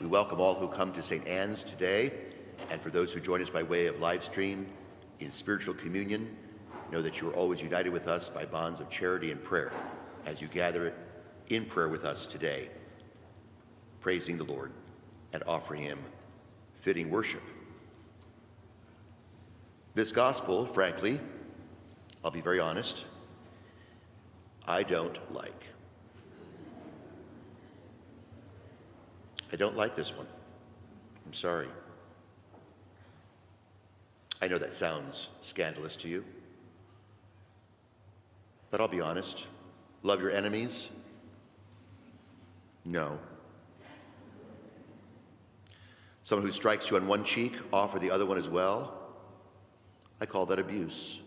We welcome all who come to St. Anne's today, and for those who join us by way of live stream in spiritual communion, know that you are always united with us by bonds of charity and prayer as you gather in prayer with us today, praising the Lord and offering him fitting worship. This gospel, frankly, I'll be very honest, I don't like. I don't like this one. I'm sorry. I know that sounds scandalous to you, but I'll be honest. Love your enemies? No. Someone who strikes you on one cheek, offer the other one as well? I call that abuse.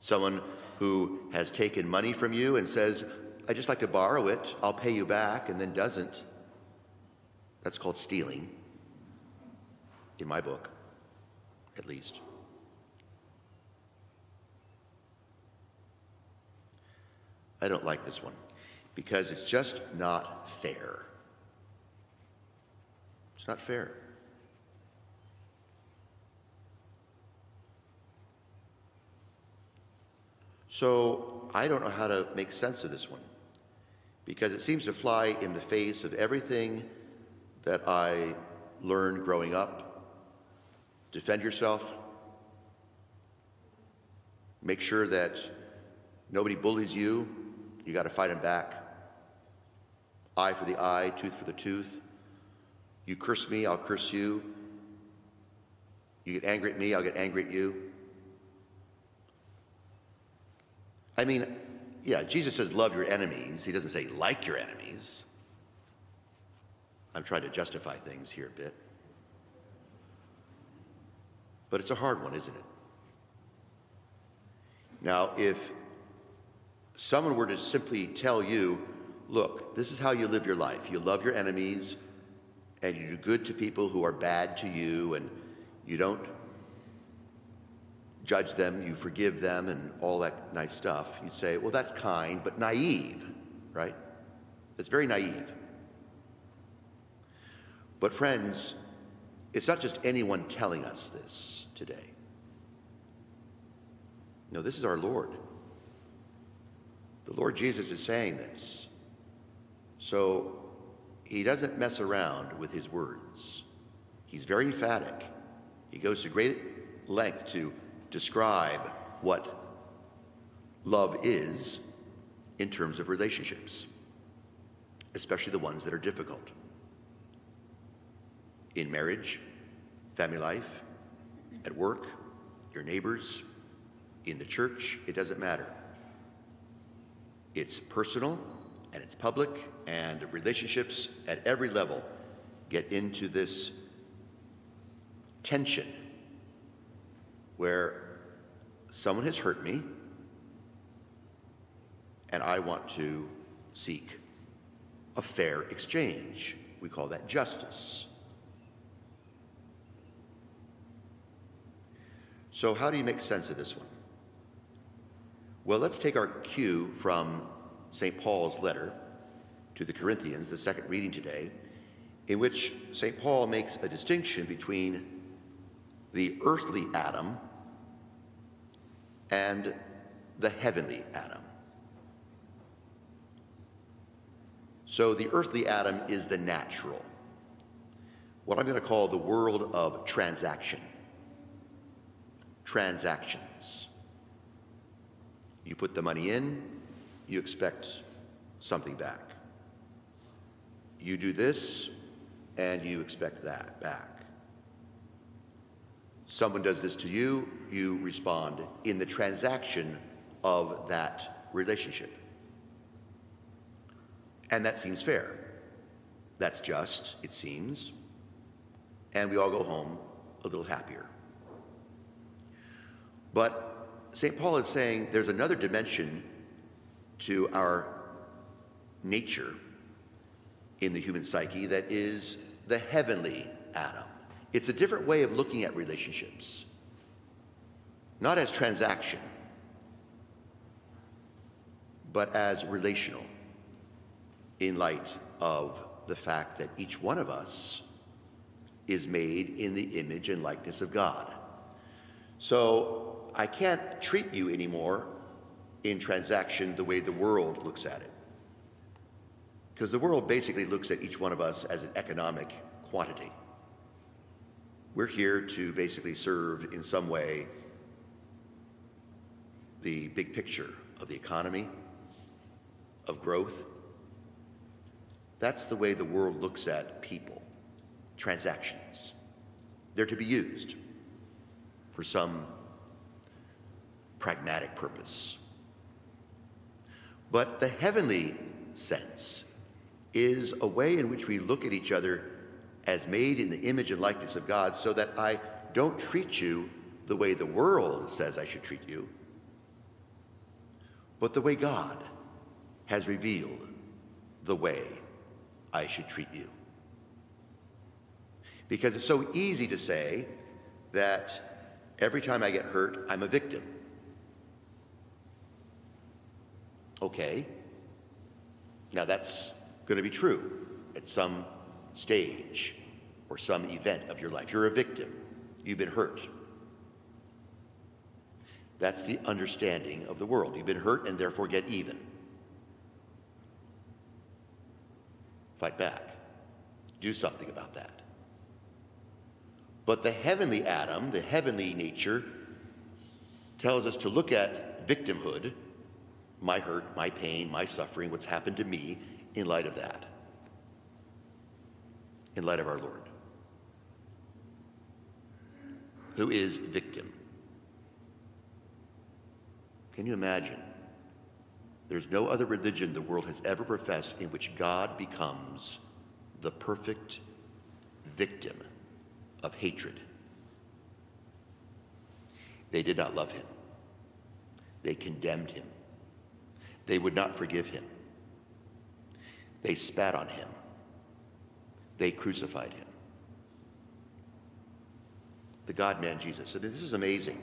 Someone who has taken money from you and says, I just like to borrow it, I'll pay you back, and then doesn't. That's called stealing, in my book, at least. I don't like this one because it's just not fair. It's not fair. So I don't know how to make sense of this one because it seems to fly in the face of everything that I learned growing up. Defend yourself. Make sure that nobody bullies you you got to fight him back. Eye for the eye, tooth for the tooth. You curse me, I'll curse you. You get angry at me, I'll get angry at you. I mean, yeah, Jesus says love your enemies. He doesn't say like your enemies. I'm trying to justify things here a bit. But it's a hard one, isn't it? Now, if someone were to simply tell you, look, this is how you live your life. You love your enemies and you do good to people who are bad to you and you don't judge them, you forgive them and all that nice stuff. You'd say, well, that's kind, but naive, right? It's very naive. But friends, it's not just anyone telling us this today. No, this is our Lord. The Lord Jesus is saying this. So he doesn't mess around with his words. He's very emphatic. He goes to great length to describe what love is in terms of relationships, especially the ones that are difficult. In marriage, family life, at work, your neighbors, in the church, it doesn't matter. It's personal and it's public, and relationships at every level get into this tension where someone has hurt me and I want to seek a fair exchange. We call that justice. So, how do you make sense of this one? Well, let's take our cue from St. Paul's letter to the Corinthians, the second reading today, in which St. Paul makes a distinction between the earthly Adam and the heavenly Adam. So the earthly Adam is the natural, what I'm going to call the world of transaction. Transactions. You put the money in, you expect something back. You do this, and you expect that back. Someone does this to you, you respond in the transaction of that relationship. And that seems fair. That's just, it seems. And we all go home a little happier. But St. Paul is saying there's another dimension to our nature in the human psyche that is the heavenly Adam. It's a different way of looking at relationships, not as transaction, but as relational. in light of the fact that each one of us is made in the image and likeness of God. So I can't treat you anymore in transaction the way the world looks at it. Because the world basically looks at each one of us as an economic quantity. We're here to basically serve in some way the big picture of the economy, of growth. That's the way the world looks at people, transactions. They're to be used for some pragmatic purpose. But the heavenly sense is a way in which we look at each other as made in the image and likeness of God so that I don't treat you the way the world says I should treat you, but the way God has revealed the way I should treat you. Because it's so easy to say that every time I get hurt, I'm a victim. Okay. Now that's going to be true at some stage or some event of your life. You're a victim. You've been hurt. That's the understanding of the world. You've been hurt and therefore get even. Fight back. Do something about that. But the heavenly Adam, the heavenly nature, tells us to look at victimhood, my hurt, my pain, my suffering, what's happened to me, in light of that, in light of our Lord, who is victim. Can you imagine? There's no other religion the world has ever professed in which God becomes the perfect victim of hatred. They did not love him. They condemned him. They would not forgive him. They spat on him. They crucified him. The God man Jesus. And this is amazing.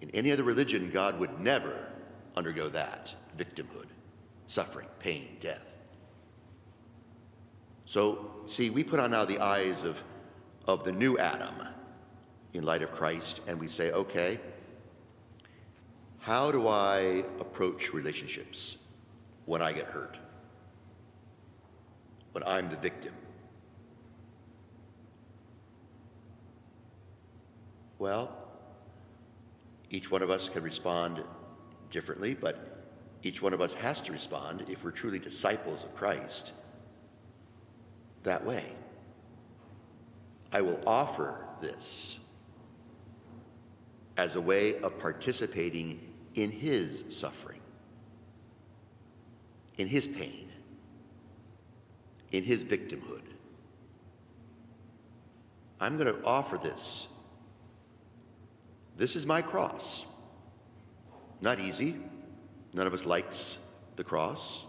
In any other religion, God would never undergo that victimhood, suffering, pain, death. So, see, we put on now the eyes of, of the new Adam in light of Christ, and we say, okay, how do I approach relationships when I get hurt? When I'm the victim? Well, each one of us can respond differently, but each one of us has to respond if we're truly disciples of Christ that way. I will offer this as a way of participating in his suffering, in his pain, in his victimhood. I'm going to offer this. This is my cross. Not easy. None of us likes the cross.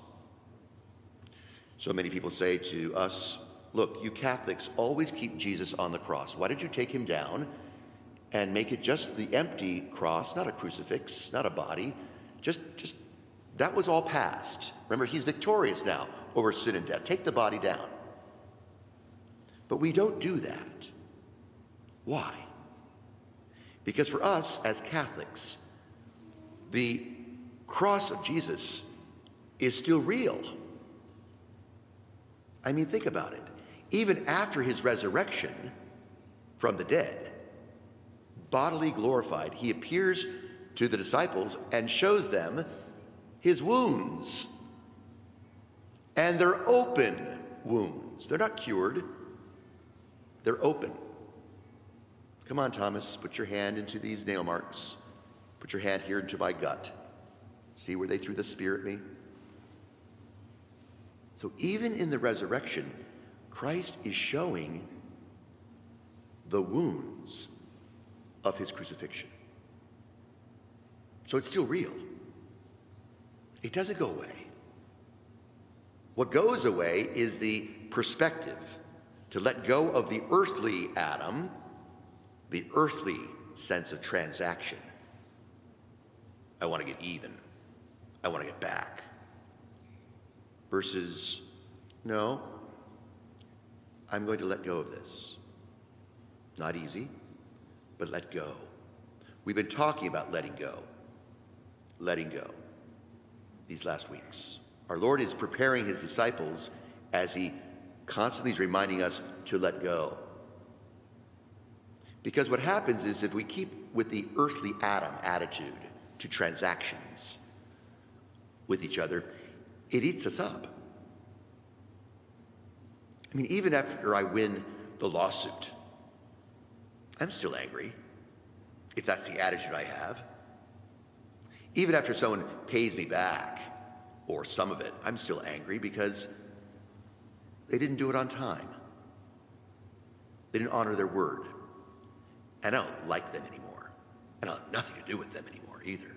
So many people say to us, look, you Catholics always keep Jesus on the cross. Why did you take him down and make it just the empty cross, not a crucifix, not a body? Just, just, that was all past. Remember, he's victorious now over sin and death. Take the body down. But we don't do that. Why? Because for us as Catholics, the cross of Jesus is still real. I mean, think about it. Even after his resurrection from the dead, bodily glorified, he appears to the disciples and shows them his wounds. And they're open wounds. They're not cured, they're open. Come on, Thomas, put your hand into these nail marks. Put your hand here into my gut. See where they threw the spear at me? So even in the resurrection, Christ is showing the wounds of his crucifixion. So it's still real. It doesn't go away. What goes away is the perspective to let go of the earthly Adam, the earthly sense of transaction, I want to get even. I want to get back. versus, no, I'm going to let go of this. Not easy, but let go. We've been talking about letting go, letting go these last weeks. Our Lord is preparing his disciples as he constantly is reminding us to let go. Because what happens is if we keep with the earthly Adam attitude to transactions with each other, it eats us up. I mean, even after I win the lawsuit, I'm still angry, if that's the attitude I have. Even after someone pays me back, or some of it, I'm still angry because they didn't do it on time. They didn't honor their word. And I don't like them anymore. And I have nothing to do with them anymore either.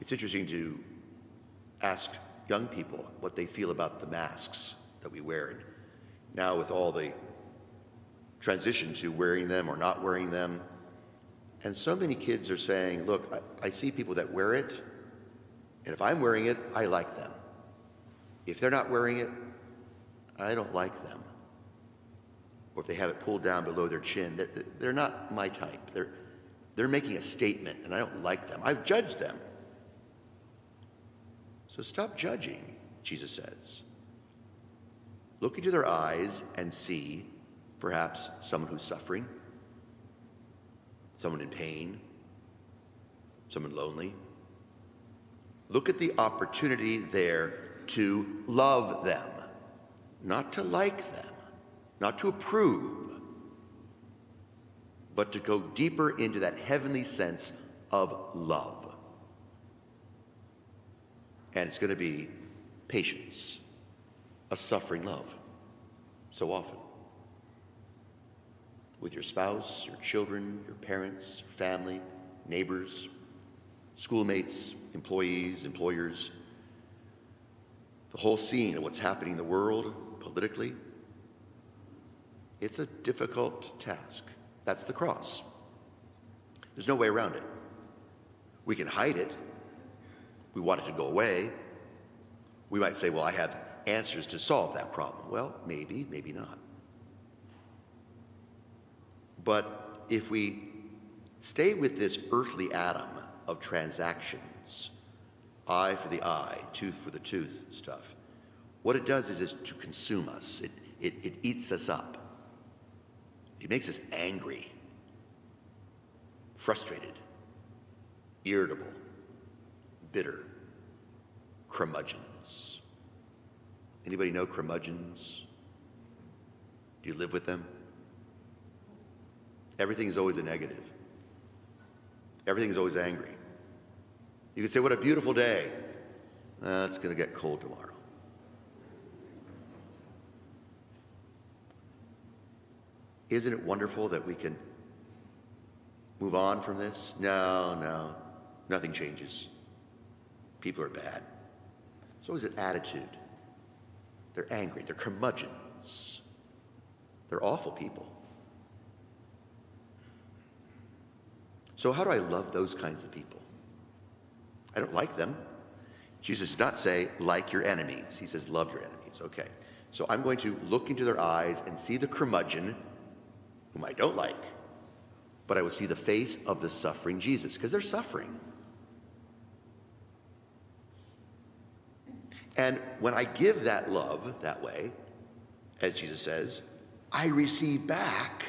It's interesting to ask young people what they feel about the masks that we wear. And now, with all the transition to wearing them or not wearing them, and so many kids are saying, Look, I, I see people that wear it, and if I'm wearing it, I like them. If they're not wearing it, I don't like them. Or if they have it pulled down below their chin, they're not my type. They're, they're making a statement, and I don't like them. I've judged them. So stop judging, Jesus says. Look into their eyes and see perhaps someone who's suffering, someone in pain, someone lonely. Look at the opportunity there to love them, not to like them, not to approve, but to go deeper into that heavenly sense of love. And it's going to be patience, a suffering love, so often. With your spouse, your children, your parents, family, neighbors, schoolmates, employees, employers, the whole scene of what's happening in the world politically. It's a difficult task. That's the cross. There's no way around it. We can hide it we want it to go away. We might say, well, I have answers to solve that problem. Well, maybe, maybe not. But if we stay with this earthly Adam of transactions, eye for the eye, tooth for the tooth stuff, what it does is, is to consume us. It, it, it eats us up. It makes us angry, frustrated, irritable, bitter, curmudgeons. Anybody know curmudgeons? Do you live with them? Everything is always a negative. Everything is always angry. You can say, What a beautiful day. Uh, it's going to get cold tomorrow. Isn't it wonderful that we can move on from this? No, no, nothing changes. People are bad. So is it attitude. They're angry. They're curmudgeons. They're awful people. So, how do I love those kinds of people? I don't like them. Jesus did not say, like your enemies. He says, love your enemies. Okay. So, I'm going to look into their eyes and see the curmudgeon, whom I don't like, but I will see the face of the suffering Jesus, because they're suffering. And when I give that love that way, as Jesus says, I receive back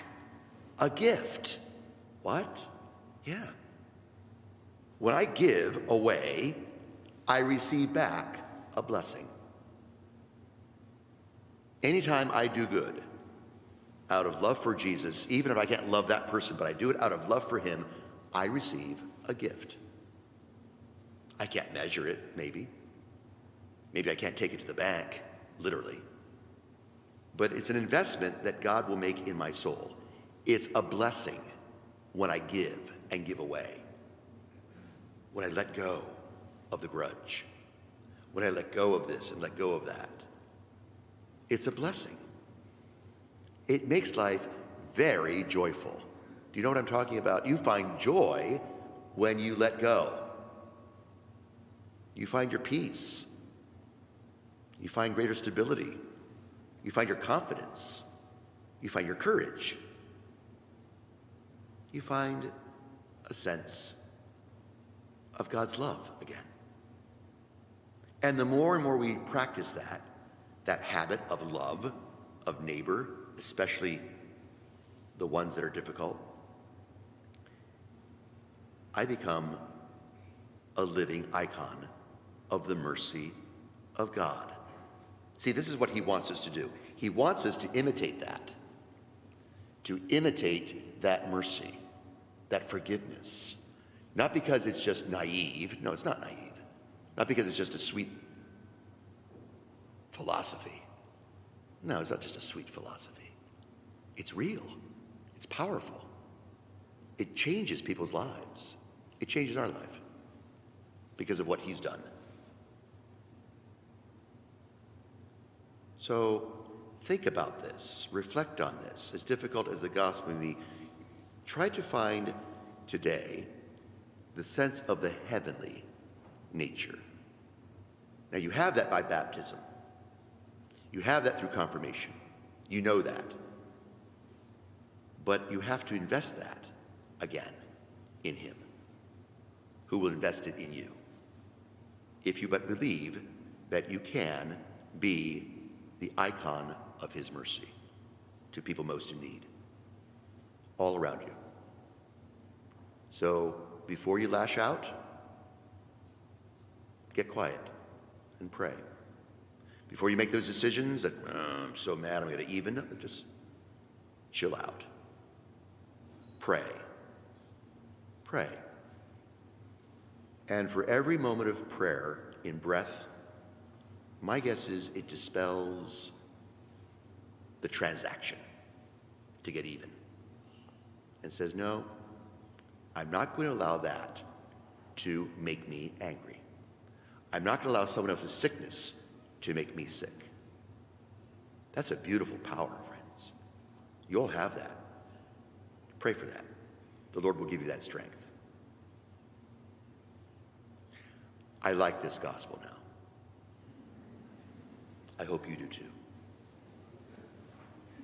a gift. What? Yeah. When I give away, I receive back a blessing. Anytime I do good out of love for Jesus, even if I can't love that person, but I do it out of love for him, I receive a gift. I can't measure it, maybe. Maybe I can't take it to the bank, literally. But it's an investment that God will make in my soul. It's a blessing when I give and give away. When I let go of the grudge. When I let go of this and let go of that. It's a blessing. It makes life very joyful. Do you know what I'm talking about? You find joy when you let go. You find your peace. You find greater stability. You find your confidence. You find your courage. You find a sense of God's love again. And the more and more we practice that, that habit of love, of neighbor, especially the ones that are difficult, I become a living icon of the mercy of God. See, this is what he wants us to do. He wants us to imitate that, to imitate that mercy, that forgiveness. Not because it's just naive. No, it's not naive. Not because it's just a sweet philosophy. No, it's not just a sweet philosophy. It's real, it's powerful, it changes people's lives, it changes our life because of what He's done. So think about this, reflect on this. As difficult as the gospel may be, try to find today the sense of the heavenly nature. Now, you have that by baptism, you have that through confirmation. You know that. But you have to invest that again in Him, who will invest it in you. If you but believe that you can be the icon of His mercy to people most in need, all around you. So before you lash out, get quiet and pray. Before you make those decisions that, oh, I'm so mad, I'm going to even, just chill out. Pray. Pray. And for every moment of prayer in breath, my guess is it dispels the transaction to get even and says, no, I'm not going to allow that to make me angry. I'm not going to allow someone else's sickness to make me sick. That's a beautiful power, friends. You all have that. Pray for that. The Lord will give you that strength. I like this gospel now. I hope you do too.